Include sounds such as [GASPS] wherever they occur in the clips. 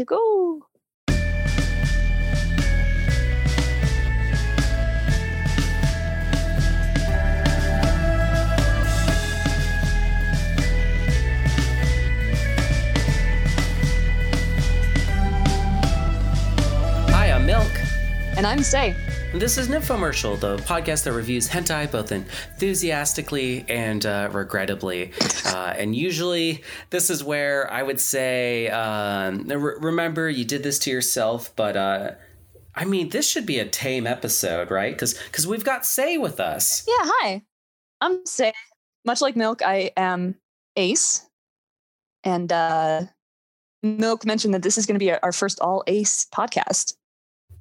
to go. Hi, I'm Milk. And I'm Say. This is Nymphomercial, the podcast that reviews hentai both enthusiastically and uh, regrettably. Uh, and usually, this is where I would say, um, re- remember, you did this to yourself, but uh, I mean, this should be a tame episode, right? Because we've got Say with us. Yeah, hi. I'm Say. Much like Milk, I am Ace. And uh, Milk mentioned that this is going to be our first all Ace podcast.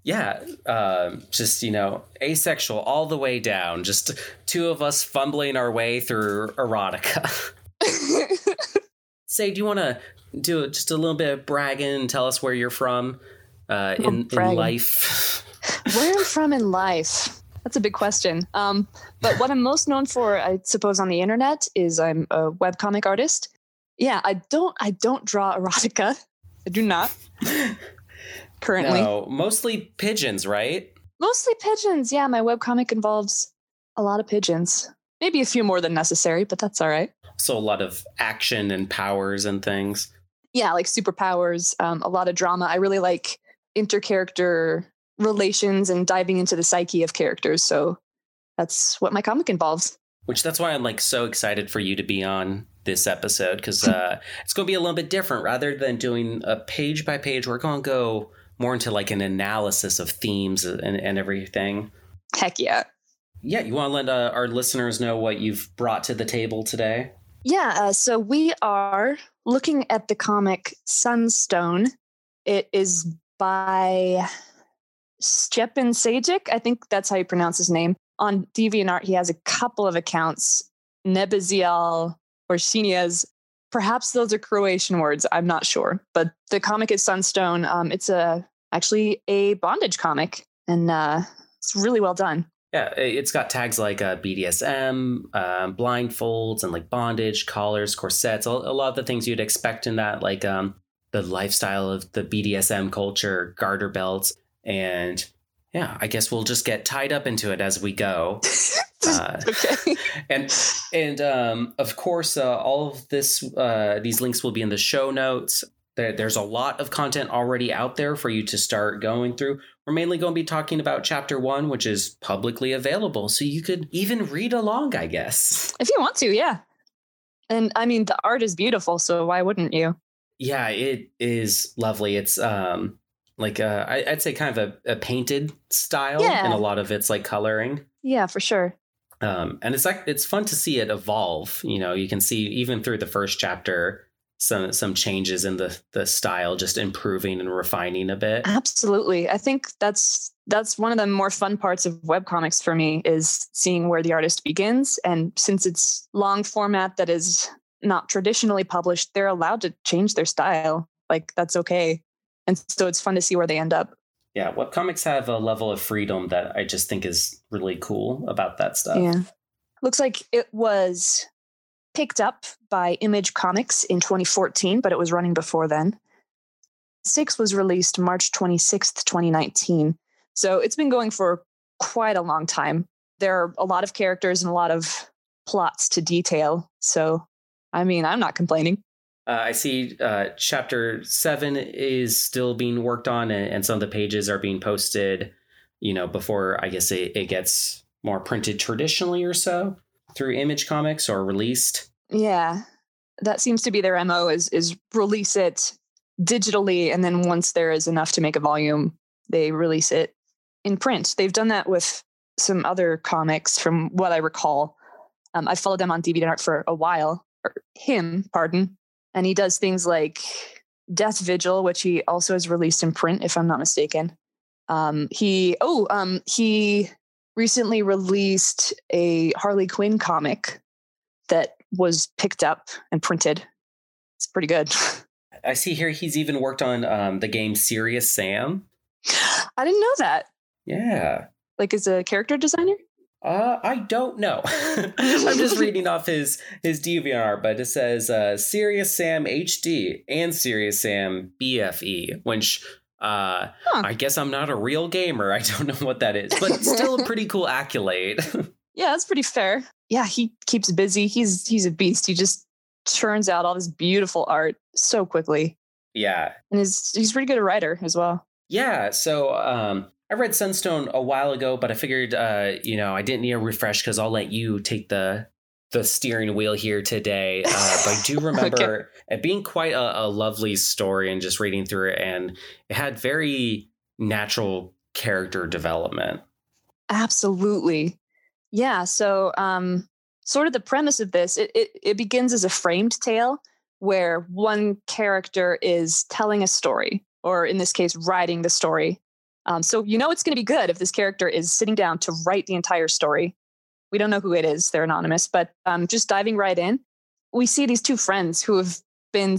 Yeah, um, just you know, asexual all the way down. Just two of us fumbling our way through erotica. [LAUGHS] Say, do you want to do just a little bit of bragging and tell us where you're from uh, in, in life? [LAUGHS] Where I'm from in life? That's a big question. Um, but what I'm most known for, I suppose, on the internet is I'm a webcomic artist. Yeah, I don't I don't draw erotica. I do not. [LAUGHS] Currently. No, mostly pigeons, right? Mostly pigeons. Yeah, my webcomic involves a lot of pigeons. Maybe a few more than necessary, but that's all right. So a lot of action and powers and things. Yeah, like superpowers, um, a lot of drama. I really like intercharacter relations and diving into the psyche of characters. So that's what my comic involves. Which that's why I'm like so excited for you to be on this episode because [LAUGHS] uh, it's going to be a little bit different. Rather than doing a page by page, we're going to go more into like an analysis of themes and, and everything. Heck yeah. Yeah, you want to let uh, our listeners know what you've brought to the table today? Yeah, uh, so we are looking at the comic Sunstone. It is by Stepan Šejić. I think that's how you pronounce his name. On DeviantArt, he has a couple of accounts, Nebezial or Shiniez. Perhaps those are Croatian words. I'm not sure. But the comic is Sunstone. Um, it's a actually a bondage comic, and uh, it's really well done. Yeah, it's got tags like uh, BDSM, um, blindfolds, and like bondage, collars, corsets, a, lot of the things you'd expect in that, like um, the lifestyle of the BDSM culture, garter belts, and yeah, I guess we'll just get tied up into it as we go. [LAUGHS] Uh, okay. and and um, of course, uh, all of this, uh, these links will be in the show notes. There, there's a lot of content already out there for you to start going through. We're mainly going to be talking about chapter one, which is publicly available, so you could even read along, I guess. If you want to, yeah. And I mean, the art is beautiful, so why wouldn't you? Yeah, it is lovely. It's um like uh, I, I'd say kind of a, a painted style, Yeah. and a lot of it's like coloring. Yeah, for sure. um, and it's like it's fun to see it evolve. You know, you can see even through the first chapter some some changes in the the style, just improving and refining a bit. Absolutely. I think that's that's one of the more fun parts of webcomics for me is seeing where the artist begins. And since it's long format that is not traditionally published, they're allowed to change their style. Like that's okay. And so it's fun to see where they end up. Yeah, webcomics have a level of freedom that I just think is really cool about that stuff. Yeah. Looks like it was picked up by Image Comics in 2014, but it was running before then. Six was released March 26th, 2019. So it's been going for quite a long time. There are a lot of characters and a lot of plots to detail. So, I mean, I'm not complaining. Uh, I see uh, chapter seven is still being worked on, and, and some of the pages are being posted. You know, before I guess it, it gets more printed traditionally or so through Image Comics or released. Yeah. That seems to be their MO is is release it digitally and then once there is enough to make a volume, they release it in print. They've done that with some other comics from what I recall. Um, I followed them on DeviantArt for a while, or him, pardon. And he does things like Death Vigil, which he also has released in print, if I'm not mistaken. Um, he oh, um, he recently released a Harley Quinn comic that was picked up and printed. It's pretty good. [LAUGHS] I see here he's even worked on um, the game Serious Sam. I didn't know that. Yeah. Like as a character designer? Uh, I don't know. [LAUGHS] I'm just [LAUGHS] reading off his his DeviantArt, but it says uh, Serious Sam HD and Serious Sam BFE, which uh, huh. I guess I'm not a real gamer. [LAUGHS] I don't know what that is, but still a pretty cool accolade. [LAUGHS] yeah, that's pretty fair. Yeah, he keeps busy. He's he's a beast. He just churns out all this beautiful art so quickly. Yeah, and he's he's pretty good a writer as well. Yeah, so um, I read Sunstone a while ago, but I figured, uh, you know, I didn't need a refresh because I'll let you take the the steering wheel here today. Uh, but I do [LAUGHS] remember okay. it being quite a, a, lovely story and just reading through it, and it had very natural character development. Absolutely, yeah. So, um, sort of the premise of this, it, it, it begins as a framed tale where one character is telling a story, or in this case, writing the story um, so you know it's going to be good if this character is sitting down to write the entire story. We don't know who it is; they're anonymous. But um, just diving right in, we see these two friends who have been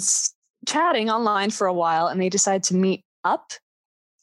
chatting online for a while, and they decide to meet up.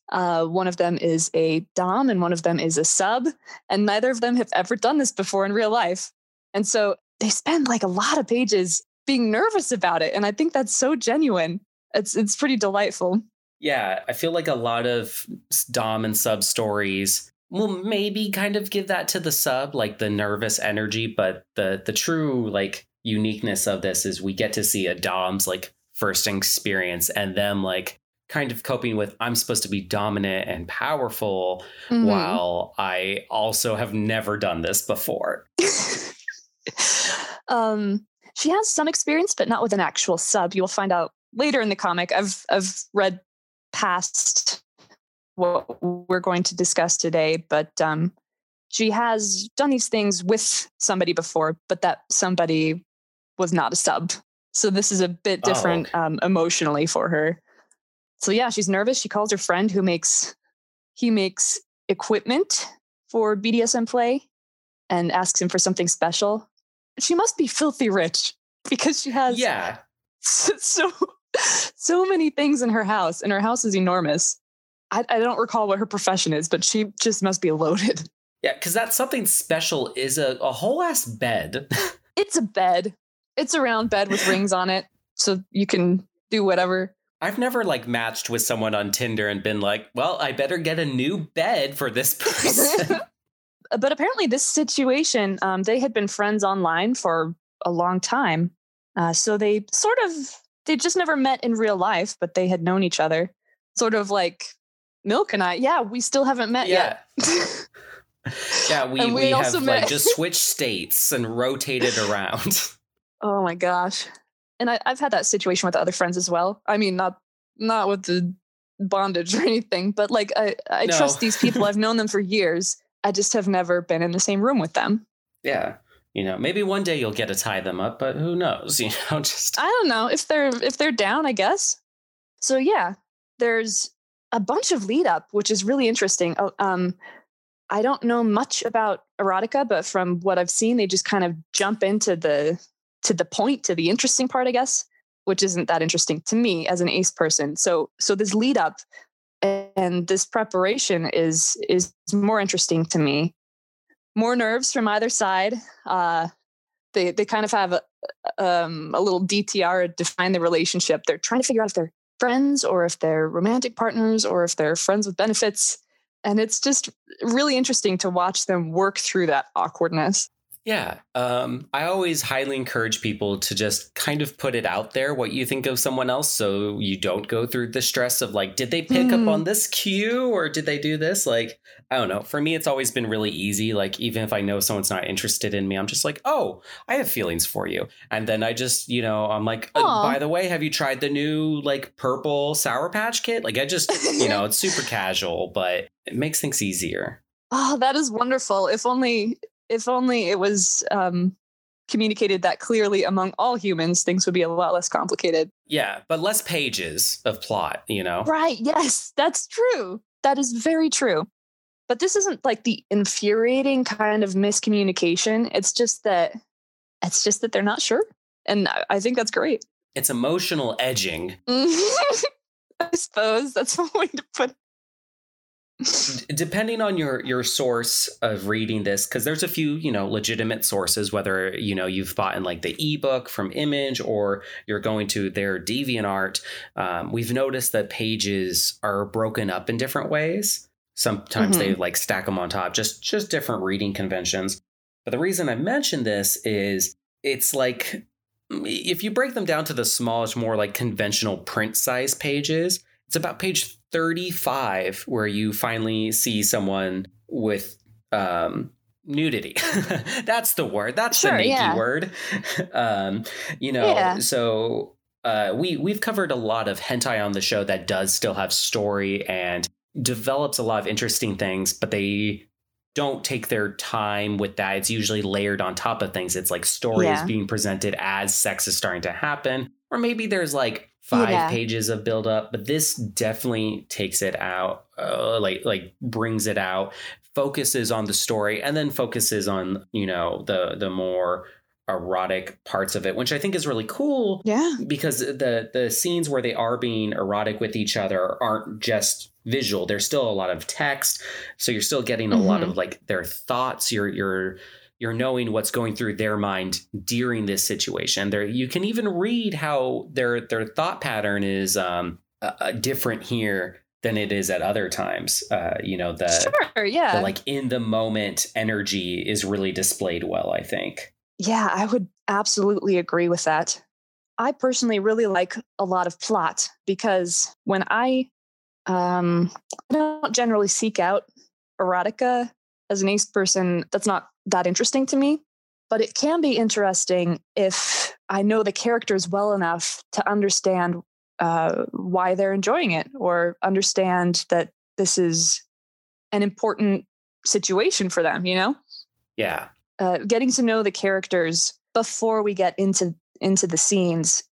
Uh, one of them is a dom, and one of them is a sub, and neither of them have ever done this before in real life. And so they spend like a lot of pages being nervous about it, and I think that's so genuine. It's it's pretty delightful. Yeah, I feel like a lot of Dom and sub stories will maybe kind of give that to the sub, like the nervous energy, but the the true like uniqueness of this is we get to see a Dom's like first experience and them like kind of coping with I'm supposed to be dominant and powerful mm-hmm. while I also have never done this before. [LAUGHS] um she has some experience but not with an actual sub. You'll find out later in the comic. I've I've read past what we're going to discuss today, but um, she has done these things with somebody before, but that somebody was not a sub. So this is a bit oh, different oh, okay. um, emotionally for her. So yeah, she's nervous. She calls her friend who makes he makes equipment for BDSM play and asks him for something special. She must be filthy rich because she has yeah [LAUGHS] so so many things in her house, and her house is enormous. I, I don't recall what her profession is, but she just must be loaded. [LAUGHS] Yeah, because that's something special is a, a whole ass bed. [LAUGHS] it's a bed. It's a round bed with rings on it. So you can do whatever. I've never like matched with someone on Tinder and been like, well, I better get a new bed for this [LAUGHS] person. but apparently, this situation, um, they had been friends online for a long time. Uh, so they sort of they just never met in real life, but they had known each other. Sort of like Milk and I. Yeah, we still haven't met yeah. yet. yeah, [LAUGHS] we, we, we have met. like just switched states and rotated around. [LAUGHS] Oh my gosh. And I, I've had that situation with other friends as well. I mean, not not with the bondage or anything, but like I, I no. trust these people. [LAUGHS] I've known them for years. I just have never been in the same room with them. Yeah you know maybe one day you'll get to tie them up but who knows you know just i don't know if they're if they're down i guess so yeah there's a bunch of lead up which is really interesting oh, um i don't know much about erotica but from what i've seen they just kind of jump into the to the point to the interesting part i guess which isn't that interesting to me as an ace person so so this lead up and this preparation is is more interesting to me more nerves from either side. Uh, they they kind of have a, um, a little DTR define the relationship. They're trying to figure out if they're friends or if they're romantic partners or if they're friends with benefits. And it's just really interesting to watch them work through that awkwardness. Yeah. Um, I always highly encourage people to just kind of put it out there what you think of someone else so you don't go through the stress of like, did they pick mm. up on hmm. this cue or did they do this? Like, I don't know. For me, it's always been really easy. Like, even if I know someone's not interested in me, I'm just like, oh, I have feelings for you. And then I just, you know, I'm like, uh, by the way, have you tried the new like purple Sour Patch Kids? Like, I just, you know, it's super [LAUGHS] casual, but it makes things easier. Oh, that is wonderful. If only if only it was um, communicated that clearly among all humans, things would be a lot less complicated. Yeah, but less pages of plot, you know? Right. Yes, that's true. That is very true. But this isn't like the infuriating kind of miscommunication. It's just that it's just that they're not sure. And I think that's great. It's emotional edging. [LAUGHS] I suppose that's one [LAUGHS] way to put it. Depending on your your source of reading this because there's a few you know legitimate sources whether you know you've bought in like the ebook from image or you're going to their deviantart um, we've noticed that pages are broken up in different ways sometimes mm-hmm. they like stack them on top just just different reading conventions but the reason i mention this is it's like if you break them down to the smallest more like conventional print size pages it's about page 35 where you finally see someone with um, nudity. [LAUGHS] That's the word. That's sure, the naked yeah. word. [LAUGHS] um, you know, yeah. so uh, we we've covered a lot of hentai on the show that does still have story and develops a lot of interesting things, but they don't take their time with that. It's usually layered on top of things. It's like stories yeah. being presented as sex is starting to happen, or maybe there's like five yeah. pages of build up, but this definitely takes it out, uh, like like brings it out, focuses on the story, and then focuses on you know the the more erotic parts of it, which I think is really cool. Yeah, because the the scenes where they are being erotic with each other aren't just visual. There's still a lot of text, so you're still getting a mm-hmm. lot of like their thoughts. You're you're you're knowing what's going through their mind during this situation. There, you can even read how their their thought pattern is um, uh, different here than it is at other times. Uh, you know, the sure, yeah, the, like in the moment energy is really displayed well. I think. Yeah, I would absolutely agree with that. I personally really like a lot of plot because when I um, I don't generally seek out erotica as an ace person, that's not that interesting to me. But it can be interesting if I know the characters well enough to understand uh, why they're enjoying it or understand that this is an important situation for them, you know? Yeah. Uh, getting to know the characters before we get into into the scenes,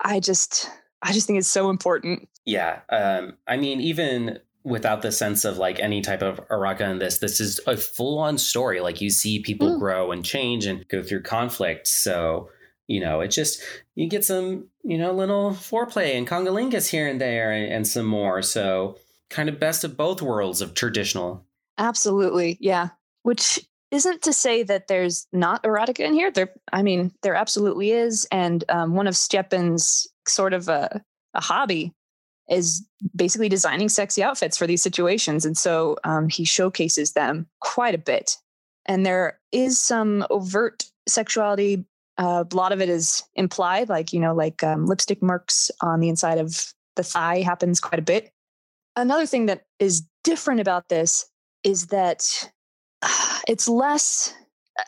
I just I just think it's so important. Yeah. Um, I mean, even without the sense of like any type of araka in this this is a full-on story. Like you see people mm. grow and change and go through conflict. So you know it just you get some you know little foreplay and cunnilingus here and there and, and some more. So kind of best of both worlds of traditional. Absolutely. Yeah. Which isn't to say that there's not erotica in here. There i mean there absolutely is. And um, one of stjepan's sort of a, a hobby is basically designing sexy outfits for these situations. And so um, he showcases them quite a bit. And there is some overt sexuality. Uh, a lot of it is implied, like, you know, like um, lipstick marks on the inside of the thigh happens quite a bit. Another thing that is different about this is that [SIGHS] it's less,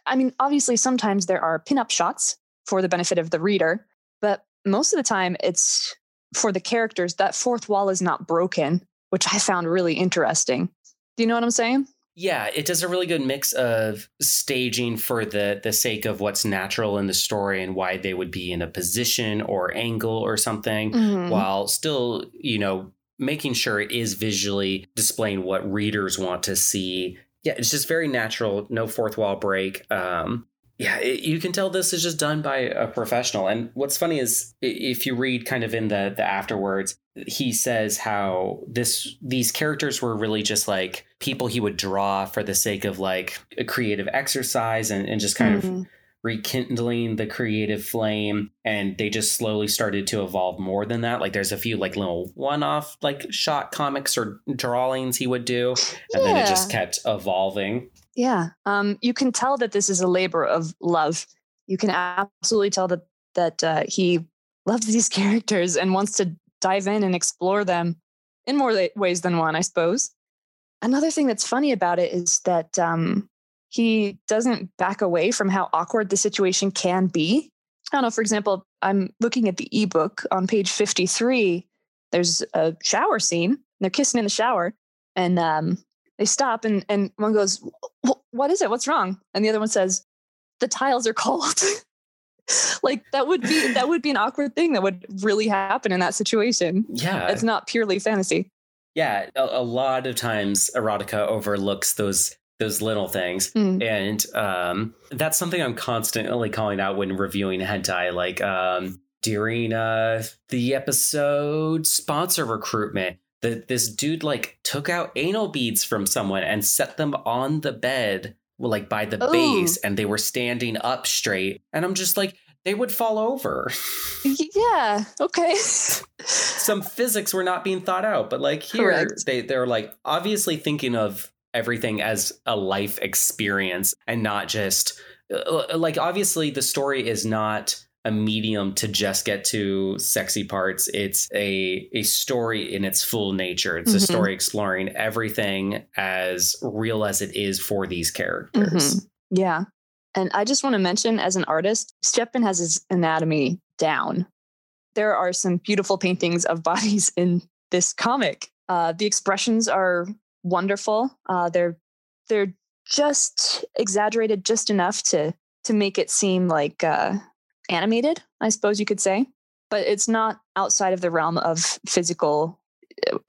I mean, obviously, sometimes there are pinup shots for the benefit of the reader, but most of the time it's for the characters, that fourth wall is not broken, which I found really interesting. Do you know what I'm saying? Yeah, it does a really good mix of staging for the the sake of what's natural in the story and why they would be in a position or angle or something, mm-hmm. while still, you know, making sure it is visually displaying what readers want to see. Yeah, it's just very natural, no fourth wall break. Um, yeah, it, you can tell this is just done by a professional. And what's funny is if you read kind of in the the afterwards, he says how this these characters were really just like people he would draw for the sake of like a creative exercise and, and just kind mm-hmm. of rekindling the creative flame and they just slowly started to evolve more than that like there's a few like little one-off like shot comics or drawings he would do and yeah. then it just kept evolving yeah. Um, you can tell that this is a labor of love. You can absolutely tell that that uh, he loves these [LAUGHS] characters and wants to dive in and explore them in more ways than one, I suppose. Another thing that's funny about it is that um, he doesn't back away from how awkward the situation can be. I don't know, for example, I'm looking at the ebook on page 53. There's a shower scene. They're kissing in the shower. And um, they stop and, and one goes, What is it? What's wrong? And the other one says, The tiles are cold. [LAUGHS] like that would be that would be an awkward thing that would really happen in that situation. Yeah. It's not purely fantasy. Yeah. A, a lot of times erotica overlooks those those little things. Mm. And um, that's something I'm constantly calling out when reviewing hentai. Like um, during uh, the episode sponsor recruitment, this dude like took out anal beads from someone and set them on the bed like by the Ooh. base and they were standing up straight and i'm just like they would fall over Yeah. Okay. [LAUGHS] some physics were not being thought out but like here Correct. they they're like obviously thinking of everything as a life experience and not just uh, like obviously the story is not a medium to just get to sexy parts it's a a story in its full nature it's a Mhm. story exploring everything as real as it is for these characters Mhm. Yeah. And I just want to mention as an artist, Stepan has his anatomy down. There are some beautiful paintings of bodies in this comic. Uh, the expressions are wonderful. Uh, they're they're just exaggerated just enough to to make it seem like uh, animated, I suppose you could say. But it's not outside of the realm of physical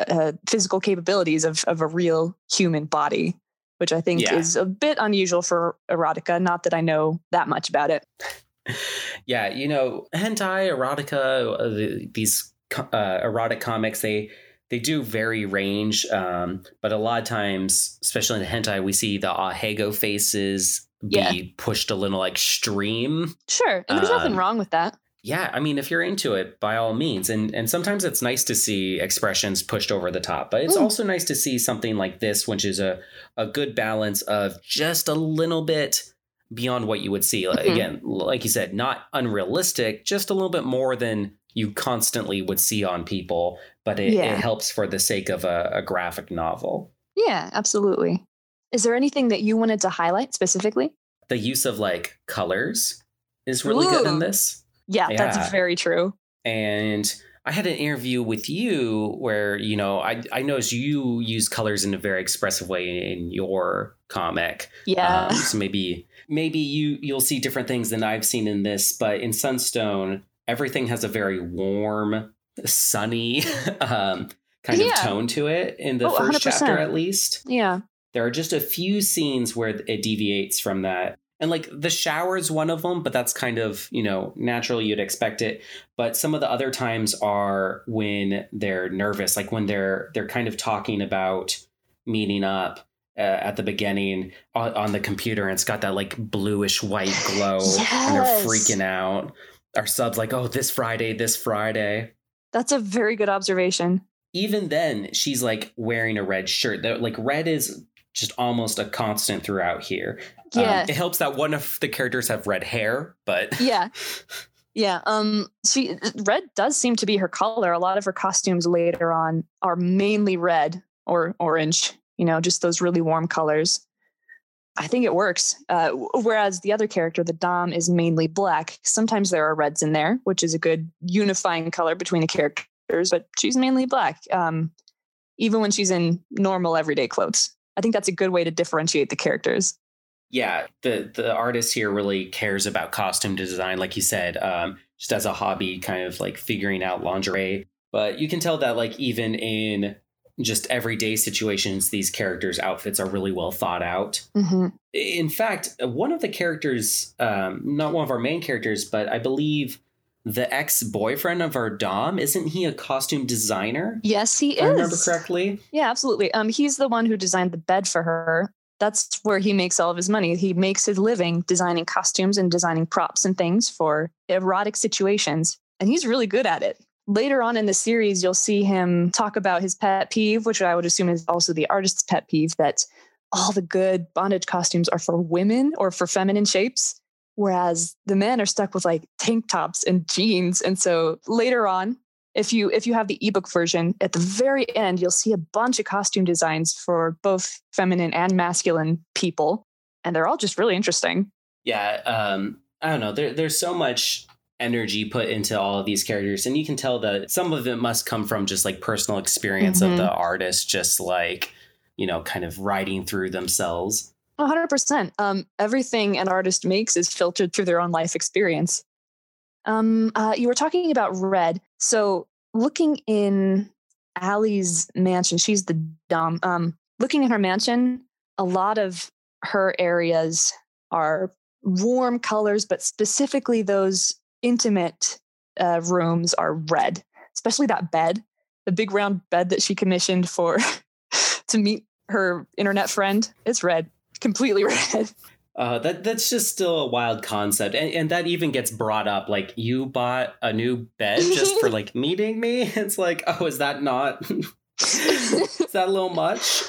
uh, physical capabilities of of a real human body which I think Yeah. is a bit unusual for erotica. Not that I know that much about it. [LAUGHS] yeah you know hentai erotica uh, these uh, erotic comics they they do vary range um, but a lot of times especially in the hentai we see the ahegao faces be Yeah. pushed a little like extreme Sure, and there's nothing Um, wrong with that. yeah i mean if you're into it by all means and and sometimes it's nice to see expressions pushed over the top but it's Mm. also nice to see something like this which is a a good balance of just a little bit beyond what you would see Mhm. again like you said not unrealistic just a little bit more than you constantly would see on people but it, Yeah. it helps for the sake of a, a graphic novel Yeah, absolutely. Is there anything that you wanted to highlight specifically? the use of like colors is really good in this Yeah, Yeah. that's very true. and I had an interview with you where you know I I noticed you use colors in a very expressive way in your comic. Yeah. Um, so maybe maybe you you'll see different things than I've seen in this, but in Sunstone, everything has a very warm, sunny [LAUGHS] um, kind Yeah. of tone to it. In the Oh, first 100%. chapter, at least, yeah. There are just a few scenes where it deviates from that. And like the shower is one of them, but that's kind of, you know, naturally you'd expect it. But some of the other times are when they're nervous, like when they're they're kind of talking about meeting up uh, at the beginning on, on the computer and it's got that like bluish white glow and they're freaking out. Our subs like, "Oh, this Friday, this Friday." That's a very good observation. even then she's like wearing a red shirt that like red is just almost a constant throughout here Um, Yeah. it helps that one of the characters have red hair but [LAUGHS] yeah. Yeah. Um she red does seem to be her color. A lot of her costumes later on are mainly red or orange, you know, just those really warm colors. I think it works. Uh, whereas the other character, the Dom, is mainly black. Sometimes there are reds in there, which is a good unifying color between the characters, but she's mainly black, um, even when she's in normal everyday clothes. I think that's a good way to differentiate the characters. yeah the the artist here really cares about costume design like you said um just as a hobby kind of like figuring out lingerie but you can tell that like even in just everyday situations these characters outfits are really well thought out Mm-hmm. in fact, one of the characters, um, not one of our main characters, but I believe the ex boyfriend of our Dom, isn't he a costume designer? Yes, he If I remember is. correctly. Yeah, absolutely. Um, he's the one who designed the bed for her. That's where he makes all of his money. He makes his living designing costumes and designing props and things for erotic situations, and he's really good at it. Later on in the series, you'll see him talk about his pet peeve, which I would assume is also the artist's pet peeve that all the good bondage costumes are for women or for feminine shapes, whereas the men are stuck with like tank tops and jeans. And so later on, if you if you have the ebook version at the very end you'll see a bunch of costume designs for both feminine and masculine people and they're all just really interesting Yeah, um, I don't know. There, there's so much energy put into all of these characters, and you can tell that some of it must come from just like personal experience Mhm. of the artist, just like you know, kind of writing through themselves. 100% um, everything an artist makes is filtered through their own life experience. Um, uh, you were talking about red. So looking in Allie's mansion she's the dom um, looking in her mansion a lot of her areas are warm colors but specifically those intimate uh, rooms are red especially that bed the big round bed that she commissioned for [LAUGHS] to meet her internet friend. It's red, completely [LAUGHS] red. Uh, that that's just still a wild concept, and and that even gets brought up. Like you bought a new bed just for like [LAUGHS] meeting me. [LAUGHS] It's like, oh, is that not? is that a little much?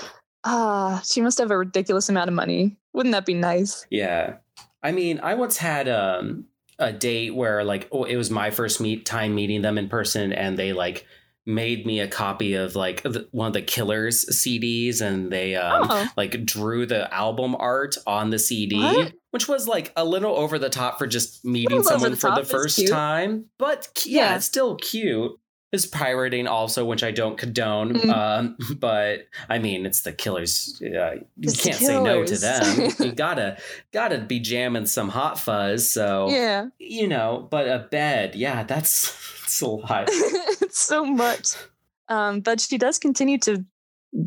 Ah, she must have a ridiculous amount of money. Wouldn't that be nice? Yeah, I mean, I once had um a date where like oh, it was my first meet time meeting them in person, and they like made me a copy of like the, one of the Killers CDs, and they um, Oh. like drew the album art on the CD, What? which was like a little over the top for just meeting someone the for the first time. But yeah, Yeah. it's still cute. Is pirating also, which I don't condone. Mhm. Um, [LAUGHS] but I mean, it's the Killers. Uh, you It's can't say no to them. [LAUGHS] you gotta gotta be jamming some Hot Fuss. So Yeah, you know, but a bed, yeah, that's [LAUGHS] that's a lot. [LAUGHS] so much. Um, but she does continue to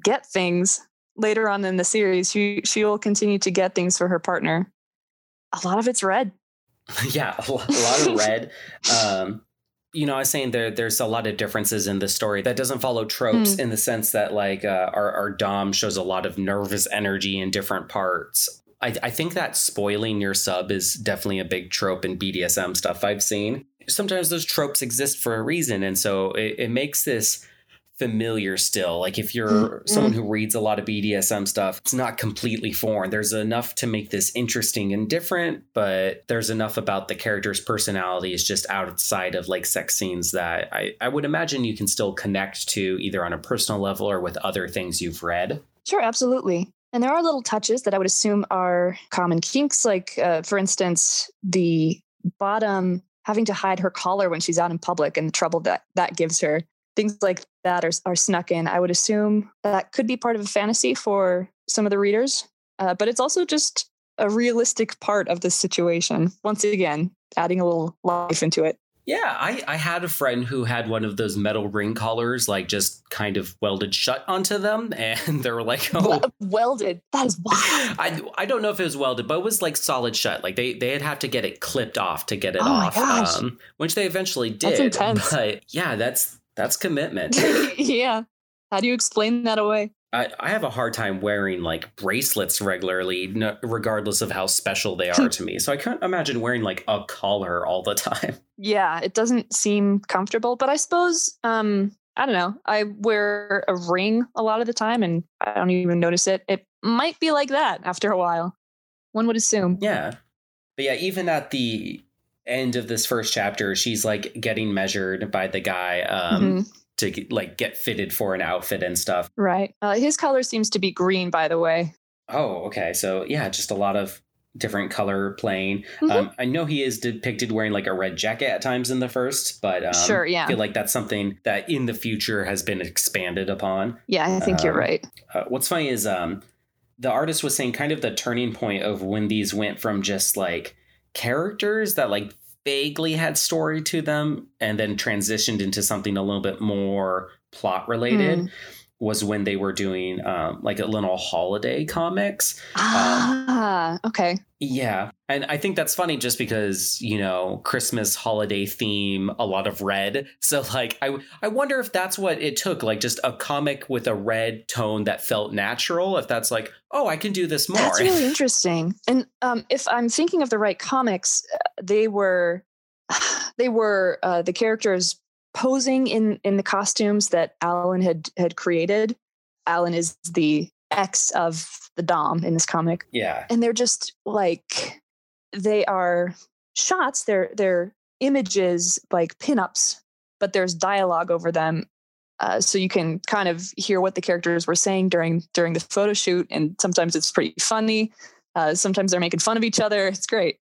get things later on in the series. She she will continue to get things for her partner. A lot of it's red. [LAUGHS] yeah, a lo- a lot of red. [LAUGHS] Um, you know, I was saying there there's a lot of differences in the story that doesn't follow tropes in the sense that like uh, our our Dom shows a lot of nervous energy in different parts. I, I think that spoiling your sub is definitely a big trope in BDSM stuff I've seen. Sometimes those tropes exist for a reason, and so it, it makes this familiar still. Like if you're Mhm. someone who reads a lot of BDSM stuff, it's not completely foreign. There's enough to make this interesting and different, but there's enough about the character's personalities just outside of like sex scenes that I, I would imagine you can still connect to either on a personal level or with other things you've read. Sure, absolutely. And there are little touches that I would assume are common kinks, like, uh, for instance, the bottom having to hide her collar when she's out in public and the trouble that that gives her. Things like that are, are snuck in. I would assume that could be part of a fantasy for some of the readers, uh, but it's also just a realistic part of the situation. Once again, adding a little life into it. Yeah, I, I had a friend who had one of those metal ring collars, like just kind of welded shut onto them, [LAUGHS] and they were like, "Oh, Wel- Welded. That is wild. I I don't know if it was welded, but it was like solid shut. Like they they'd have to get it clipped off to get it Oh my off, gosh. Um, which they eventually did. That's intense. But yeah, that's that's commitment. [LAUGHS] yeah. How do you explain that away? I, I have a hard time wearing like bracelets regularly, no, regardless of how special they are to me. So I can't imagine wearing like a collar all the [LAUGHS] time. yeah it doesn't seem comfortable but i suppose um i don't know i wear a ring a lot of the time and i don't even notice it it might be like that after a while one would assume Yeah, but yeah, even at the end of this first chapter, she's like getting measured by the guy um, Mhm. To get, like get fitted for an outfit and stuff. right uh, his color seems to be green by the way Oh, okay. So yeah, just a lot of different color playing. Mhm. Um, I know he is depicted wearing like a red jacket at times in the first, but um, Sure, yeah. I feel like that's something that in the future has been expanded upon. yeah i think you're Um, right Uh, what's funny is um, the artist was saying kind of the turning point of when these went from just like characters that like vaguely had story to them and then transitioned into something a little bit more plot related Hmm. Was when they were doing um, like a little holiday comics ah okay yeah. And I think that's funny just because, you know, Christmas holiday theme, a lot of red. So like I I wonder if that's what it took, like just a comic with a red tone that felt natural, if that's like, oh, I can do this more. That's really interesting. And um, if I'm thinking of the right comics, uh, they were [SIGHS] they were uh, the characters posing in in the costumes that Alan had had created. Alan is the ex of the Dom in this comic, yeah. and they're just like they are shots. They're they're images like pinups, but there's dialogue over them. Uh, so you can kind of hear what the characters were saying during during the photo shoot, and sometimes it's pretty funny. Uh, sometimes they're making fun of each other. It's great.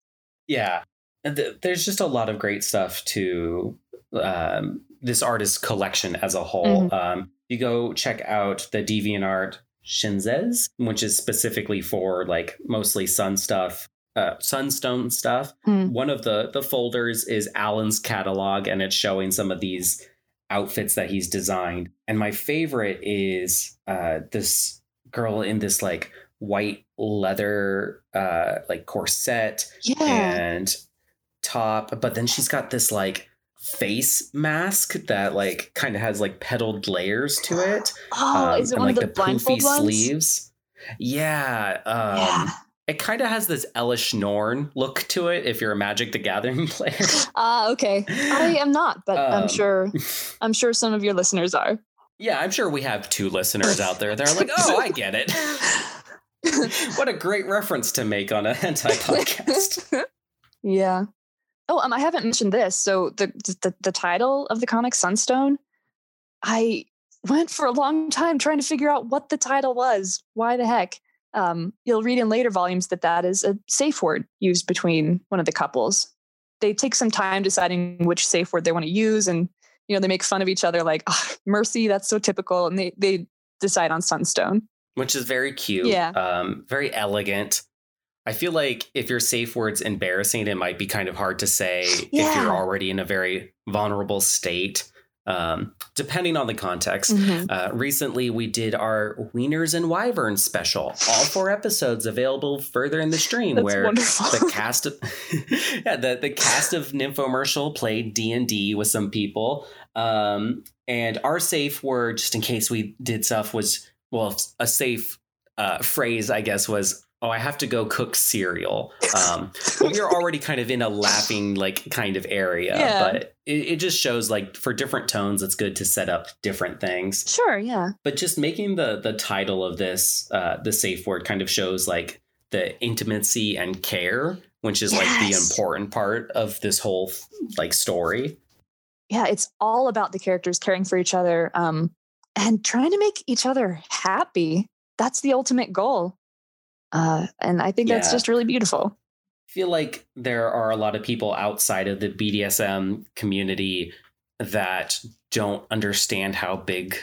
Yeah. And th- there's just a lot of great stuff to um, this artist's collection as a whole. Um, you go check out the DeviantArt Shiniez, which is specifically for like mostly sun stuff, uh, sunstone stuff. Hmm. One of the the folders is Alan's catalog, and it's showing some of these outfits that he's designed. And my favorite is uh, this girl in this like white leather uh, like corset Yeah, and top, but then she's got this like face mask that like kind of has like petaled layers to it. Oh, um, is it and, one like of the, the blindfold poofy ones? sleeves. Yeah. Um, yeah. It kind of has this Elesh Norn look to it if you're a Magic the Gathering [LAUGHS] player. Ah, okay. I am not, but I'm Um, sure. [LAUGHS] I'm sure some of your listeners are. yeah, I'm sure we have two listeners out there. They're like, oh, I get it. [LAUGHS] what a great reference to make on a hentai podcast. yeah. Oh, um, I haven't mentioned this. So the, the the title of the comic Sunstone, I went for a long time trying to figure out what the title was. Why the heck? Um, you'll read in later volumes that that is a safe word used between one of the couples. They take some time deciding which safe word they want to use, and you know they make fun of each other, like "Ah, "Mercy." That's so typical, and they they decide on Sunstone. which is very cute. Yeah. Um, very elegant. I feel like if your safe word's embarrassing, it might be kind of hard to say if you're already in a very vulnerable state, um, depending on the context. Mm-hmm. Uh, recently, we did our Wieners and Wyverns special. All four episodes available further in the stream, That's where wonderful. the cast of [LAUGHS] yeah the, the cast of Nymphomercial played D and D with some people, um, and our safe word, just in case we did stuff, was well a safe uh, phrase, I guess, was. Oh, I have to go cook cereal. Um, but you're already kind of in a laughing like kind of area, Yeah. but it, it just shows like for different tones, it's good to set up different things Sure. Yeah. but just making the the title of this uh the safe word kind of shows like the intimacy and care which is like the important part of this whole like story yeah, it's all about the characters caring for each other um, and trying to make each other happy. That's the ultimate goal. Uh, and I think that's just really beautiful. I feel like there are a lot of people outside of the BDSM community that don't understand how big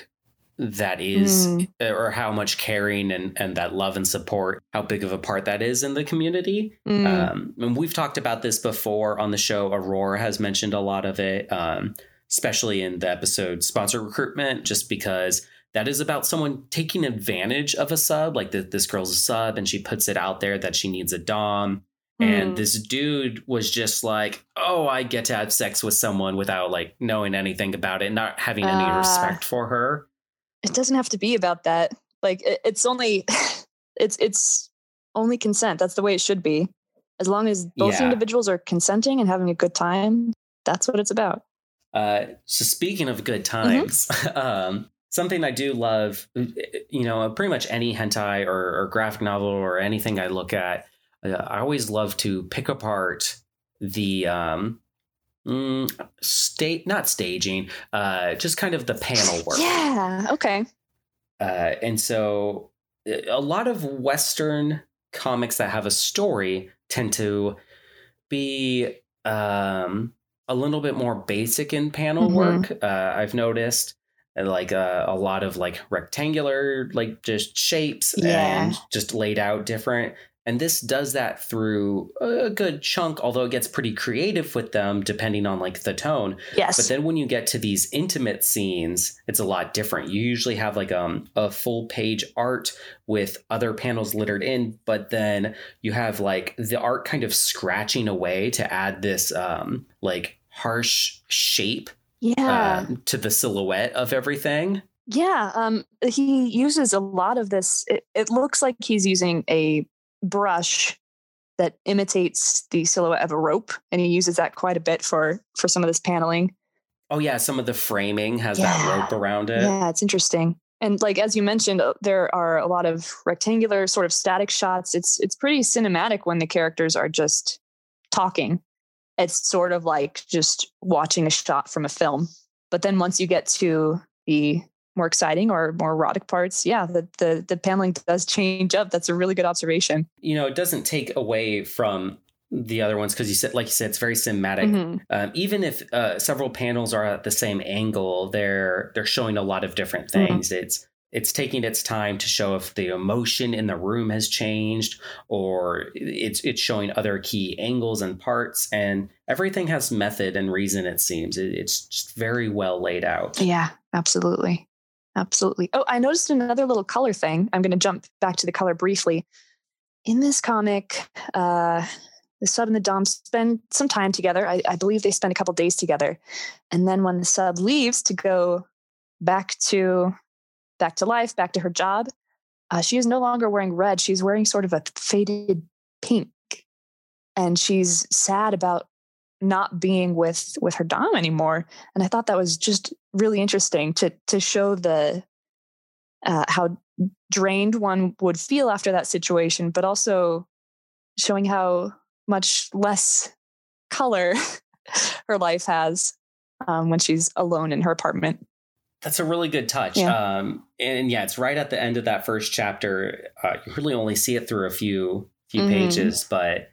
that is Mm. or how much caring and, and that love and support how big of a part that is in the community Mm. Um, and we've talked about this before on the show. Aurora has mentioned a lot of it, um, especially in the episode sponsor recruitment, just because that is about someone taking advantage of a sub. Like that, this girl's a sub, and she puts it out there that she needs a dom. And Mm. this dude was just like, "Oh, I get to have sex with someone without like knowing anything about it, not having any Ah. respect for her." it doesn't have to be about that. Like it, it's only, [LAUGHS] it's it's only consent. That's the way it should be. As long as both Yeah. individuals are consenting and having a good time, that's what it's about. Uh, so speaking of good Mm-hmm. times, [LAUGHS] um, something I do love, you know, pretty much any hentai or, or graphic novel or anything I look at, uh, I always love to pick apart the um, mm, state, not staging, uh, just kind of the panel work. Yeah. Okay. Uh, and so uh, a lot of Western comics that have a story tend to be um, a little bit more basic in panel Mhm. work. Uh, I've noticed like uh, a lot of like rectangular, like just shapes Yeah. and just laid out different. And this does that through a good chunk, although it gets pretty creative with them depending on like the tone. Yes. But then when you get to these intimate scenes, it's a lot different. You usually have like um, a full page art with other panels littered in, but then you have like the art kind of scratching away to add this um, like harsh shape yeah. um, to the silhouette of everything. Yeah, um, he uses a lot of this. It, it looks like he's using a brush that imitates the silhouette of a rope, and he uses that quite a bit for for some of this paneling. Oh yeah, some of the framing has Yeah. that rope around it. Yeah, it's interesting. And like as you mentioned, uh, there are a lot of rectangular, sort of static shots. It's it's pretty cinematic when the characters are just talking. It's sort of like just watching a shot from a film. But then once you get to the more exciting or more erotic parts, yeah, the the, the paneling does change up. That's a really good observation. You know, it doesn't take away from the other ones because you said, like you said, it's very cinematic. Mhm. Um, even if uh, several panels are at the same angle, they're they're showing a lot of different things. It's it's taking its time to show if the emotion in the room has changed, or it's it's showing other key angles and parts, and everything has method and reason. It seems it, it's just very well laid out. Yeah, absolutely. Absolutely. Oh, I noticed another little color thing. I'm going to jump back to the color briefly. In this comic, uh, the sub and the dom spend some time together. I, I believe they spend a couple days together, and then when the sub leaves to go back to back to life, back to her job, uh, she is no longer wearing red. She's wearing sort of a faded pink, and she's sad about not being with with her dom anymore. And I thought that was just really interesting to to show the uh, how drained one would feel after that situation, but also showing how much less color [LAUGHS] her life has um, when she's alone in her apartment. That's a really good touch. Yeah. Um, and yeah, it's right at the end of that first chapter. Uh, you really only see it through a few few mm-hmm. pages, but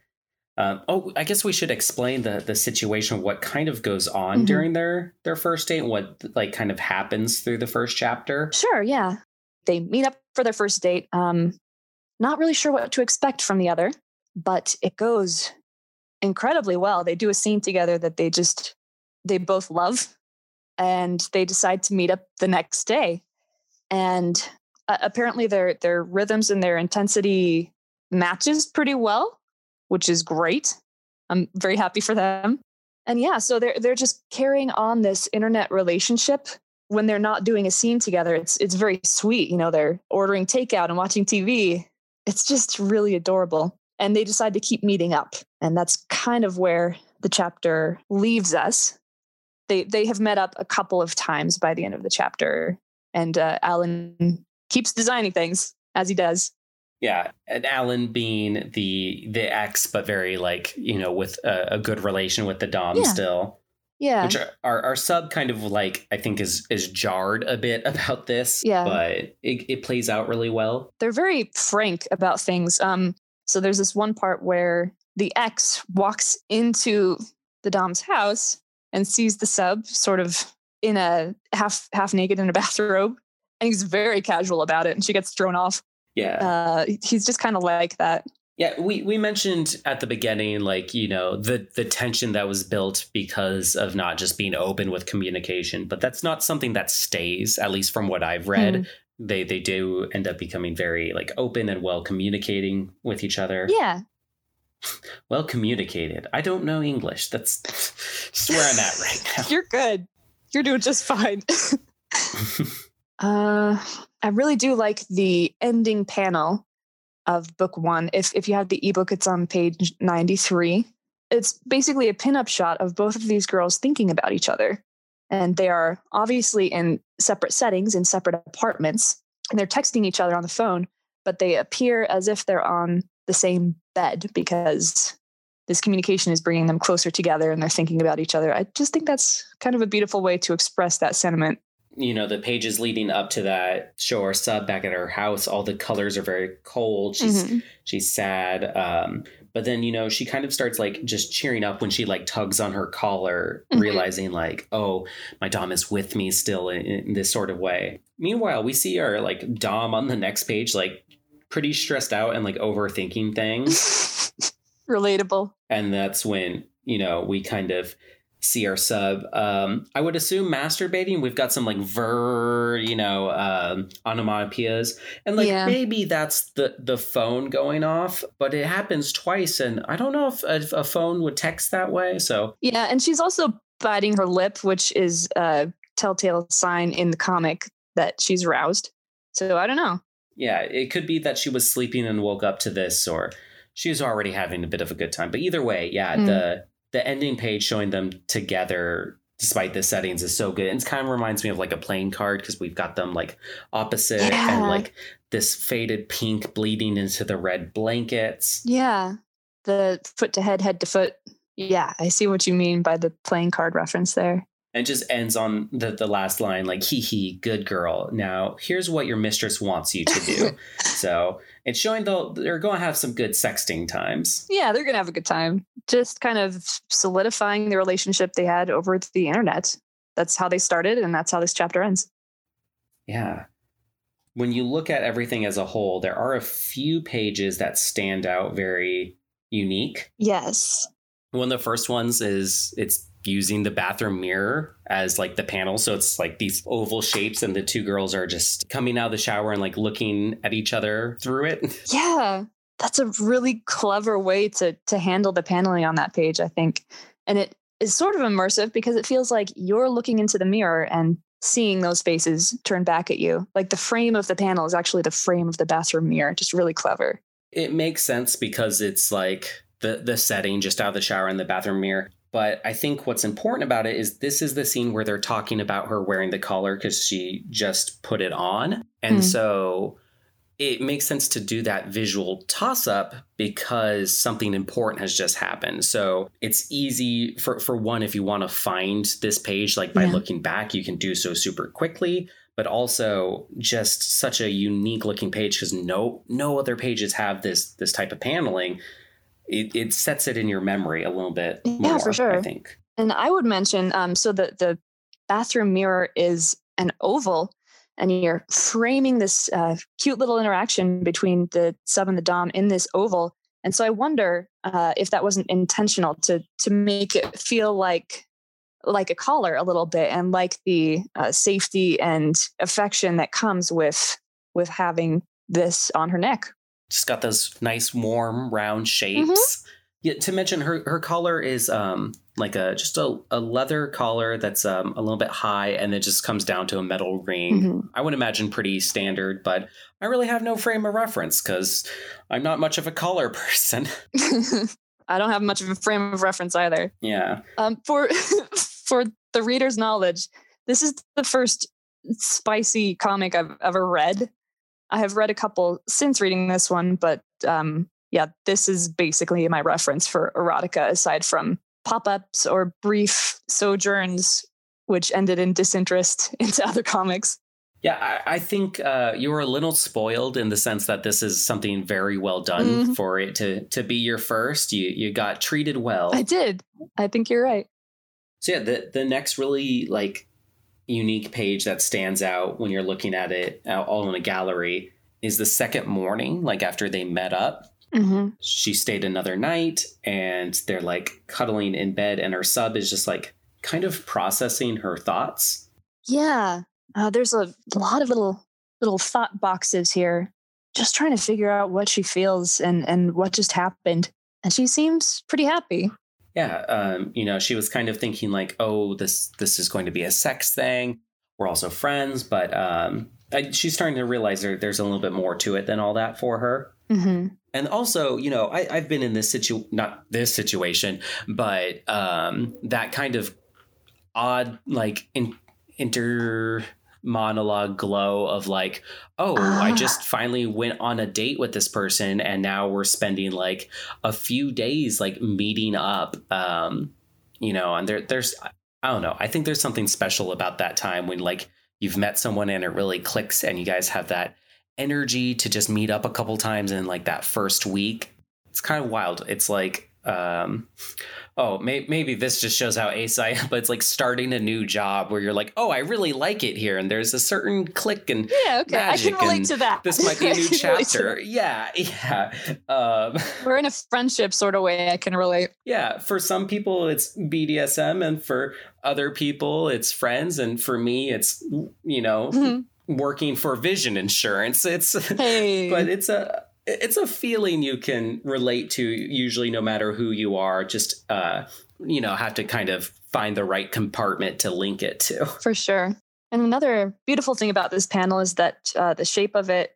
um, oh, I guess we should explain the the situation, what kind of goes on mm-hmm. during their their first date, what like kind of happens through the first chapter. Sure, yeah. They meet up for their first date. Um, not really sure what to expect from the other, but it goes incredibly well. They do a scene together that they just they both love, and they decide to meet up the next day. And uh, apparently, their their rhythms and their intensity matches pretty well, which is great. I'm very happy for them. And yeah, so they're they're just carrying on this internet relationship when they're not doing a scene together. It's it's very sweet. You know, they're ordering takeout and watching TV. It's just really adorable and they decide to keep meeting up. And that's kind of where the chapter leaves us. They they have met up a couple of times by the end of the chapter, and uh, Alan keeps designing things as he does. Yeah, and Alan being the the ex, but very like you know with a, a good relation with the dom yeah. still. Yeah, which our, our sub kind of like I think is is jarred a bit [LAUGHS] about this. Yeah, but it, it plays out really well. They're very frank about things. Um, so there's this one part where the ex walks into the Dom's house and sees the sub sort of in a half half naked in a [LAUGHS] bathrobe. And he's very casual about it and she gets thrown off. Yeah. Uh, he's just kind of like that. Yeah, we, we mentioned at the beginning, like, you know, the, the tension that was built because of not just being open with communication, but that's not something that stays, at least from what I've read. Mm they they do end up becoming very like open and well communicating with each other. Yeah. Well communicated. I don't know English. That's just where I'm at right [LAUGHS] now. You're good. You're doing just fine. [LAUGHS] uh I really do like the ending panel of book one. If if you have the ebook, it's on page 93. It's basically a pinup shot of both of these girls thinking about each other and they are obviously in separate settings in separate apartments and they're texting each other on the phone but they appear as if they're on the same bed because this communication is bringing them closer together and they're thinking about each other i just think that's kind of a beautiful way to express that sentiment you know the pages leading up to that show our sub back at her house all the colors are very cold she's mm-hmm. she's sad um, but then, you know, she kind of starts like just cheering up when she like tugs on her collar, mm-hmm. realizing like, oh, my Dom is with me still in, in this sort of way. Meanwhile, we see our like Dom on the next page, like pretty stressed out and like overthinking things. [LAUGHS] Relatable. And that's when, you know, we kind of see our sub. Um, I would assume masturbating. We've got some like ver, you know, um, onomatopoeias, and like yeah. maybe that's the the phone going off, but it happens twice, and I don't know if a, a phone would text that way. So yeah, and she's also biting her lip, which is a telltale sign in the comic that she's roused. So I don't know. Yeah, it could be that she was sleeping and woke up to this, or she was already having a bit of a good time. But either way, yeah, mm. the the ending page showing them together despite the settings is so good. And it kind of reminds me of like a playing card because we've got them like opposite yeah. and like this faded pink bleeding into the red blankets. Yeah. The foot to head, head to foot. Yeah, I see what you mean by the playing card reference there and just ends on the, the last line like hee hee good girl. Now here's what your mistress wants you to do. [LAUGHS] So it's showing they'll they're going to have some good sexting times. Yeah they're going to have a good time. Just kind of solidifying the relationship they had over the internet. That's how they started and that's how this chapter ends. Yeah. When you look at everything as a whole there are a few pages that stand out very unique. Yes. One of the first ones is it's using the bathroom mirror as like the panel. So it's like these oval shapes, and the two girls are just coming out of the shower and like looking at each other through it. [LAUGHS] Yeah. that's a really clever way to to handle the paneling on that page, I think. And it is sort of immersive because it feels like you're looking into the mirror and seeing those faces turn back at you. Like the frame of the panel is actually the frame of the bathroom mirror. Just really clever. It makes sense because it's like the the setting just out of the shower in the bathroom mirror. But I think what's important about it is this is the scene where they're talking about her wearing the collar because she just put it on. And mm. so it makes sense to do that visual toss up because something important has just happened. So it's easy for, for one, if you want to find this page, like by yeah. looking back, you can do so super quickly. But also just such a unique looking page because no no other pages have this this type of paneling it, it sets it in your memory a little bit yeah, more, for sure. I think. And I would mention, um, so the the bathroom mirror is an oval, and you're framing this uh, cute little interaction between the sub and the dom in this oval. And so I wonder uh, if that wasn't intentional to to make it feel like like a collar a little bit and like the uh, safety and affection that comes with with having this on her neck just got those nice warm round shapes. Mm-hmm. Yeah, to mention her her collar is um like a just a, a leather collar that's um a little bit high and it just comes down to a metal ring. Mm-hmm. I would imagine pretty standard, but I really have no frame of reference because I'm not much of a collar [LAUGHS] person. [LAUGHS] I don't have much of a frame of reference either. Yeah. Um for [LAUGHS] for the reader's knowledge, this is the first spicy comic I've ever read. I have read a couple since reading this one, but um, yeah, this is basically my reference for erotica, aside from pop ups or brief sojourns, which ended in disinterest [LAUGHS] into other comics. Yeah, I, I think uh, you were a little spoiled in the sense that this is something very well done mm-hmm. for it to to be your first. You you got treated well. I did. I think you're right. So yeah, the the next really like unique page that stands out when you're looking at it all in a gallery is the second morning, like after they met up. Mm-hmm. She stayed another night and they're like cuddling in bed, and her sub is just like kind of processing her thoughts. Yeah. Uh, there's a lot of little little thought boxes here, just trying to figure out what she feels and and what just happened. And she seems pretty happy yeah, um, you know, she was kind of thinking like, oh, this this is going to be a sex thing. We're also friends, but um, I, she's starting to realize there, there's a little bit more to it than all that for her. Mm-hmm. And also, you know, I, have been in this situ not this situation, but um, that kind of odd like in, inter monologue glow of like, oh, I ah. just finally went on a date with this person and now we're spending like a few days like meeting up. Um, you know, and there there's I don't know. I think there's something special about that time when like you've met someone and it really clicks and you guys have that energy to just meet up a couple times in like that first week. It's kind of wild. It's like um oh may- maybe this just shows how ace i am [LAUGHS] but it's like starting a new job where you're like oh i really like it here. And there's a certain click and yeah okay. I can relate to that. this might be a [LAUGHS] new chapter. yeah yeah. Um, [LAUGHS] we're in a friendship sort of way i can relate. Yeah for some people it's bdsm and for other people it's friends. And for me it's you know mm-hmm. working for vision insurance. It's hey. but it's a it's a feeling you can relate to usually no matter who you are just uh you know have to kind of find the right compartment to link it to. For sure. And another beautiful thing about this panel is that uh, the shape of it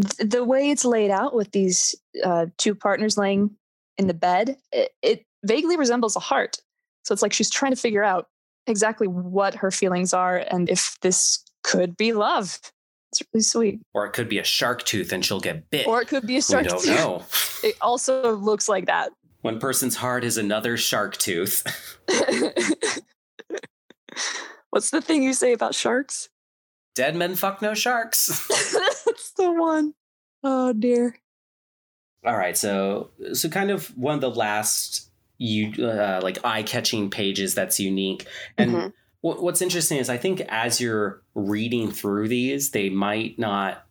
th- the way it's laid out with these uh, two partners laying in the bed it, it vaguely resembles a heart. So it's like she's trying to figure out exactly what her feelings are and if this could be love it's really sweet. Or it could be a shark tooth and she'll get bit. Or it could be a shark tooth. We don't know. [LAUGHS] It also looks like that. One person's heart is another shark tooth. [LAUGHS] What's the thing you say about sharks? Dead men fuck no sharks. [LAUGHS] That's the one. Oh dear. All right, so so kind of one of the last you uh, like eye-catching pages that's unique and mm-hmm what's interesting is I think as you're reading through these, they might not,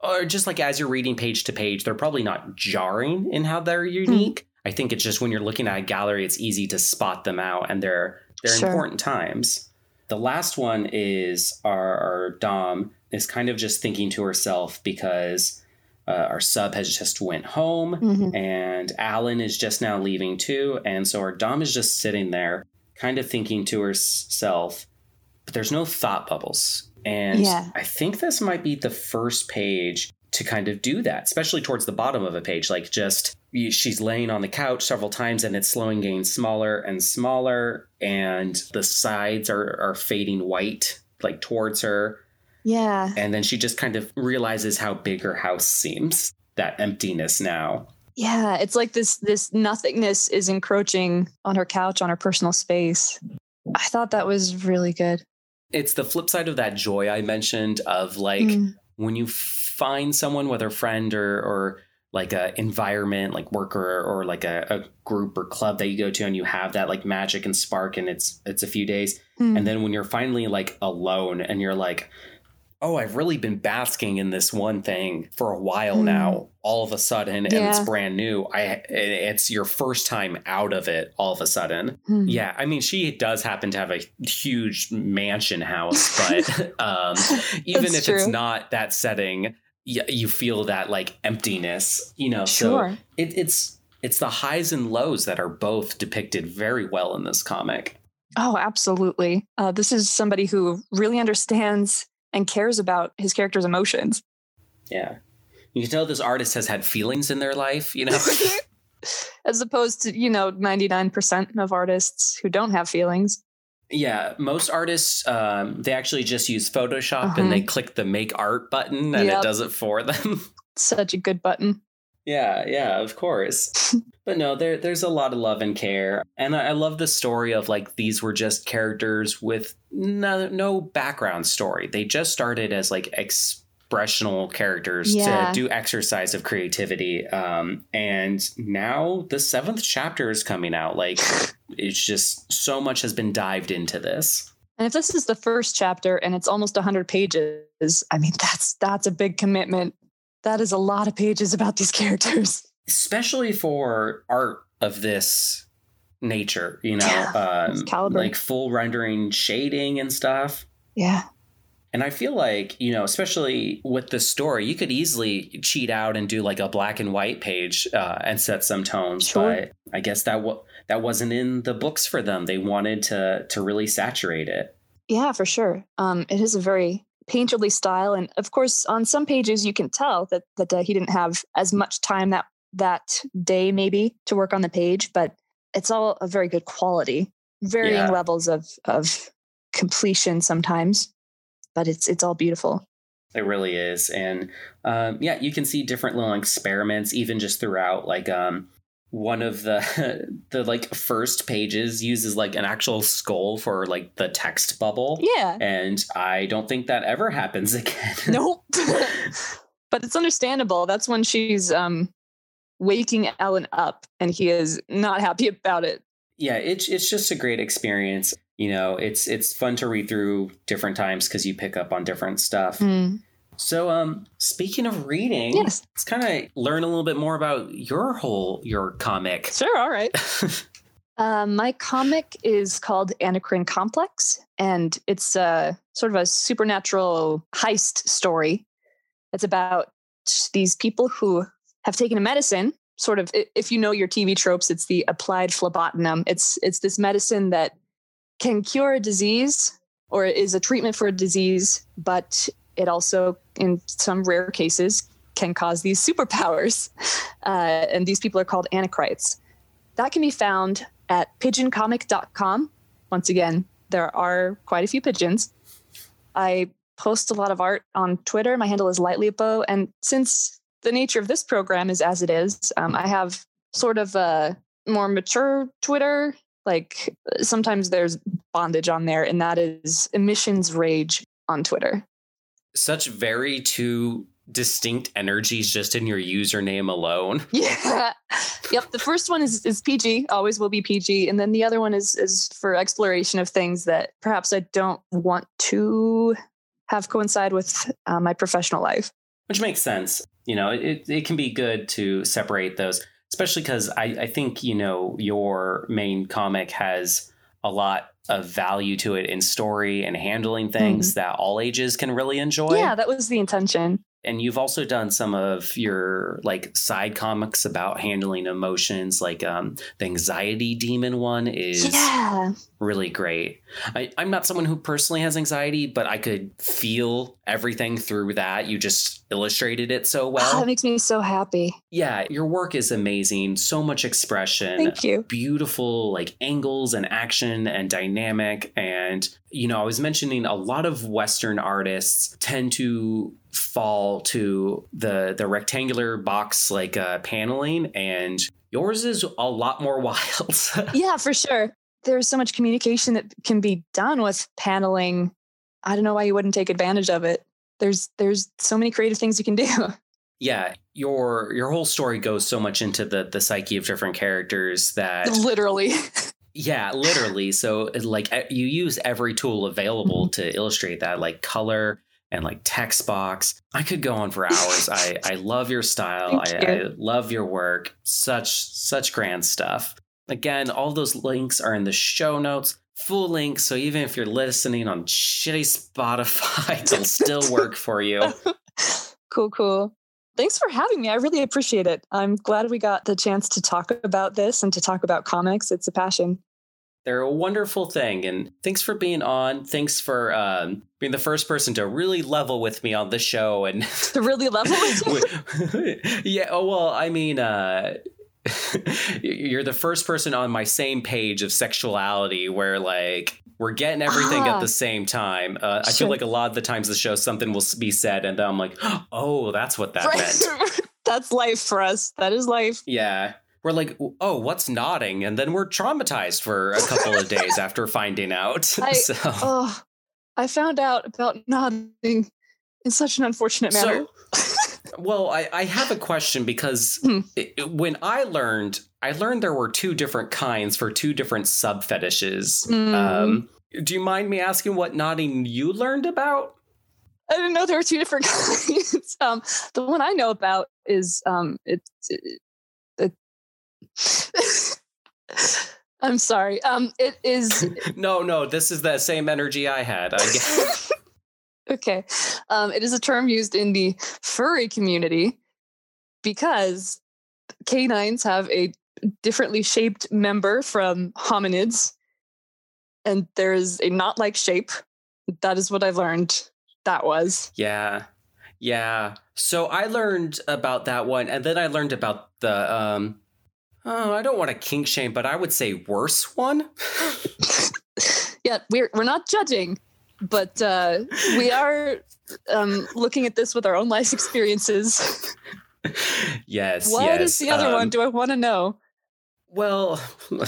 or just like as you're reading page to page, they're probably not jarring in how they're hmm. unique. Mm. I think it's just when you're looking at a gallery, it's easy to spot them out, and they're they're sure. important times. The last one is our, our Dom is kind of just thinking to herself because uh, our sub has just went home Mhm. and Alan is just now leaving too. And so our Dom is just sitting there, kind of thinking to herself, but there's no thought bubbles. And Yeah. I think this might be the first page to kind of do that, especially towards the bottom of a page. Like just she's laying on the couch several times and it's slowing getting smaller and smaller. And the sides are, are fading white, like towards her. Yeah. And then she just kind of realizes how big her house seems. That emptiness now. Yeah. It's like this this nothingness is encroaching on her couch, on her personal space. I thought that was really good. It's the flip side of that joy I mentioned of like Mm. when you find someone, whether friend or or like a environment, like worker or, or like a, a group or club that you go to, and you have that like magic and spark, and it's it's a few days, Mm. and then when you're finally like alone, and you're like, oh, I've really been basking in this one thing for a while Mm. now. All of a sudden, and it's brand new. I it's your first time out of it. All of a sudden, Mm. yeah, I mean, she does happen to have a huge mansion house, [LAUGHS] but um, even if it's not that setting, you, you feel that like emptiness, you know. So Sure. it, it's it's the highs and lows that are both depicted very well in this comic. Oh, absolutely. Uh, this is somebody who really understands and cares about his character's emotions. Yeah, you can tell this artist has had feelings in their life, you know. [LAUGHS] As opposed to, you know, 99% of artists who don't have feelings. Yeah, most artists um, they actually just use Photoshop and Uh-huh. they click the make art button and Yep. it does it for them. [LAUGHS] Such a good button. Yeah, yeah, of course. [LAUGHS] but no, there there's a lot of love and care. And I, I love the story of like these were just characters with no, no background story. They just started as like expressional characters Yeah. to do exercise of creativity. Um, and now the seventh chapter is coming out. Like [LAUGHS] it's just so much has been dived into this. And if this is the first chapter and it's almost 100 pages, I mean, that's that's a big commitment. That is a lot of pages about these characters. especially for art of this nature, you know, Yeah, um, like full rendering shading and stuff. Yeah. And I feel like, you know, especially with the story, you could easily cheat out and do like a black and white page uh, and set some tones. Sure. But I guess that w- that wasn't in the books for them. They wanted to to really saturate it. Yeah, for sure. Um, it is a very painterly style, and of course, on some pages you can tell that that uh, he didn't have as much time that that day maybe to work on the page, but it's all a very good quality, varying Yeah. levels of of completion sometimes, but it's it's all beautiful. It really is. And um, yeah, you can see different little experiments even just throughout. Like um, one of the [LAUGHS] the like first pages uses like an actual skull for like the text bubble. Yeah. And I don't think that ever happens [LAUGHS] again. nope. [LAUGHS] but it's understandable. That's when she's um waking Ellen up and he is not happy about it. yeah, it's it's just a great experience. You know, it's it's fun to read through different times because you pick up on different stuff. So, um, speaking of reading, Yes. let's kind of learn a little bit more about your whole your comic. Sure, all right. Uh, [LAUGHS] my comic is called Anacrin Complex, and it's a sort of a supernatural heist story. It's about these people who have taken a medicine. Sort of, if you know your TV tropes, it's the applied phlebotinum. It's it's this medicine that can cure a disease or is a treatment for a disease, but it also, in some rare cases, can cause these superpowers. [LAUGHS] Uh, and these people are called anachrites. That can be found at pigeoncomic.com. Once again, there are quite a few pigeons. I post a lot of art on Twitter. My handle is lightlybo. And since the nature of this program is as it is, um, I have sort of a more mature Twitter. Like sometimes there's bondage on there, and that is emissions rage on Twitter. Such very two distinct energies just in your username alone. [LAUGHS] Yeah. yep. The first one is is PG, always will be PG, and then the other one is is for exploration of things that perhaps I don't want to have coincide with uh, my professional life. which makes sense. You know, it, it can be good to separate those, especially because I, I think, you know, your main comic has a lot of value to it in story and handling things that all ages can really enjoy. Yeah, that was the intention. and you've also done some of your like side comics about handling emotions like um the anxiety demon one is Yeah. really great I, i'm not someone who personally has anxiety but i could feel everything through that you just illustrated it so [SIGHS] Oh, well that makes me so happy. yeah your work is amazing so much expression Thank you. beautiful like angles and action and dynamic and you know i was mentioning a lot of western artists tend to fall to the the rectangular box like uh paneling and yours is a lot more [LAUGHS] wild Yeah, for sure. There's so much communication that can be done with paneling. I don't know why you wouldn't take advantage of it. There's there's so many creative things you can do. [LAUGHS] yeah your your whole story goes so much into the the psyche of different characters that Literally. [LAUGHS] Yeah, literally. So like you use every tool available mm-hmm. to illustrate that, like color and like text box. I could go on for hours. I I love your style. I, Thank I you. love your work. Such such grand stuff. Again, all those links are in the show notes. Full links, so even if you're listening on shitty Spotify, [LAUGHS] it'll still work for you. [LAUGHS] cool, cool. Thanks for having me. I really appreciate it. I'm glad we got the chance to talk about this and to talk about comics. It's a passion. They're a wonderful thing, and thanks for being on. Thanks for um, being the first person to really level with me on the show and [LAUGHS] To really level with you. yeah. Oh well, I mean, uh, [LAUGHS] you're the first person on my same page of sexuality where like we're getting everything Ah. at the same time. Uh, I Sure. feel like a lot of the times the show something will be said, and then I'm like, [GASPS] oh, that's what that meant. [LAUGHS] That's life for us. That is life. Yeah. We're like, oh, what's knotting? And then we're traumatized for a couple of days after finding out. [LAUGHS] I- so, Oh, I found out about knotting in such an unfortunate manner. So, well, I, I have a question because [LAUGHS] Hmm. it- it- when I learned, I learned there were two different kinds for two different sub fetishes. Mm. Um, do you mind me asking what knotting you learned about? I didn't know there were two different [LAUGHS] kinds. um, the one I know about is um, it's. It, [LAUGHS] I'm sorry. Um, it is No, no, this is that same energy I had. I guess. Okay. Um, it is a term used in the furry community because canines have a differently shaped member from hominids, and there is a knot-like shape. That is what I learned. That was yeah. Yeah. So I learned about that one, and then I learned about the um oh, I don't want to kink shame, but I would say worse one. [LAUGHS] [LAUGHS] yeah. We're we're not judging, but uh, we are um, looking at this with our own life experiences. yes. What yes. is the other one? um, Do I want to know? Well, [LAUGHS]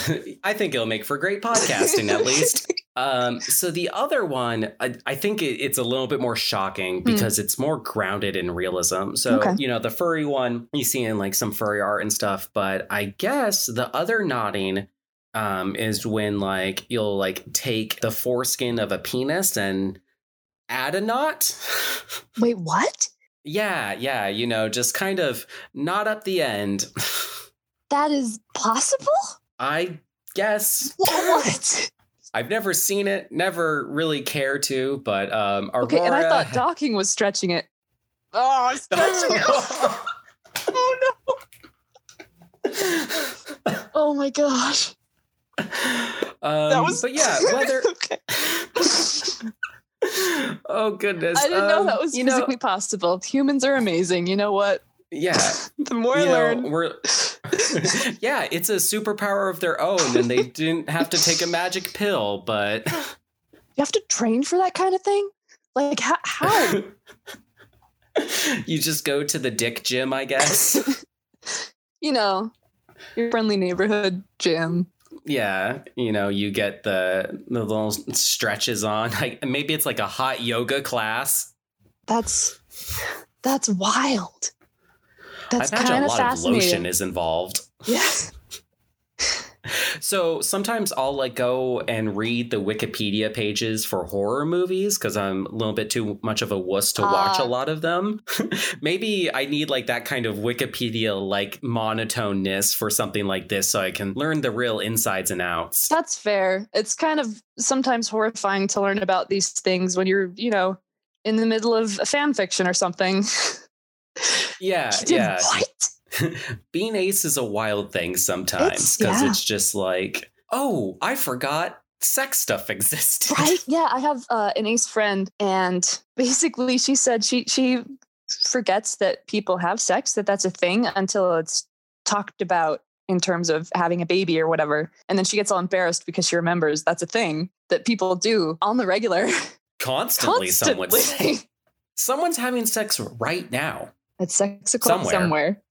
I think it'll make for great podcasting at least. [LAUGHS] Um, so the other one, I, I think it, it's a little bit more shocking because it's more grounded in realism. So Okay. you know, the furry one you see in like some furry art and stuff, but I guess the other knotting um, is when like you'll like take the foreskin of a penis and add a knot. [LAUGHS] Wait, what? yeah, yeah, you know, just kind of knot up the end. [LAUGHS] That is possible? I guess. [LAUGHS] What? I've never seen it, never really care to, but um Aurora Okay, and I thought docking was stretching it. Oh, I'm stretching it. oh no! Oh my gosh, [LAUGHS] um, that was. but yeah, whether [LAUGHS] [LAUGHS] oh goodness, I didn't know um, that was you know, physically possible. Humans are amazing. You know what? yeah, The more you I know, learn, we're yeah, it's a superpower of their own, and they didn't have to take a magic pill, but you have to train for that kind of thing. Like how? how? you just go to the dick gym, I guess. you know, your friendly neighborhood gym. Yeah, you know, you get the the little stretches on. [LAUGHS] Like maybe it's like a hot yoga class. That's that's wild. That's I kind a of lot of lotion is involved. Yes. So sometimes I'll like go and read the Wikipedia pages for horror movies because I'm a little bit too much of a wuss to watch Ah. a lot of them. [LAUGHS] Maybe I need like that kind of Wikipedia like monotoneness for something like this so I can learn the real insides and outs. That's fair. It's kind of sometimes horrifying to learn about these things when you're, you know, in the middle of a fan fiction or something. [LAUGHS] Yeah, yeah. What? [LAUGHS] Being ace is a wild thing sometimes It's- because yeah. it's just like, oh, I forgot sex stuff [LAUGHS] existed. Right? Yeah, I have uh, an ace friend, and basically, she said she she forgets that people have sex, that that's a thing until it's talked about in terms of having a baby or whatever, and then she gets all embarrassed because she remembers that's a thing that people do on the regular. [LAUGHS] Constantly, some would say. Constantly. Someone's having sex right now. It's sexical Somewhere. somewhere.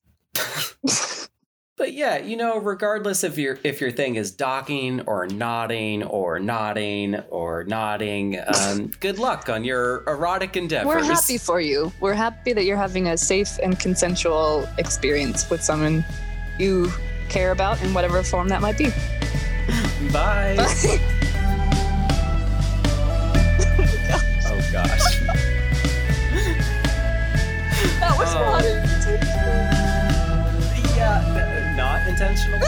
But yeah, you know, regardless if your if your thing is docking or knotting or knotting or knotting, um, good luck on your erotic endeavors. We're happy for you. We're happy that you're having a safe and consensual experience with someone you care about in whatever form that might be. Bye. oh gosh. [LAUGHS] that was Oh. Intentional. [LAUGHS]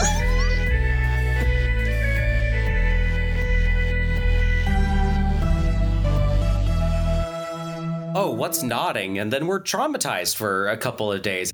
oh, what's knotting? And then we're traumatized for a couple of days.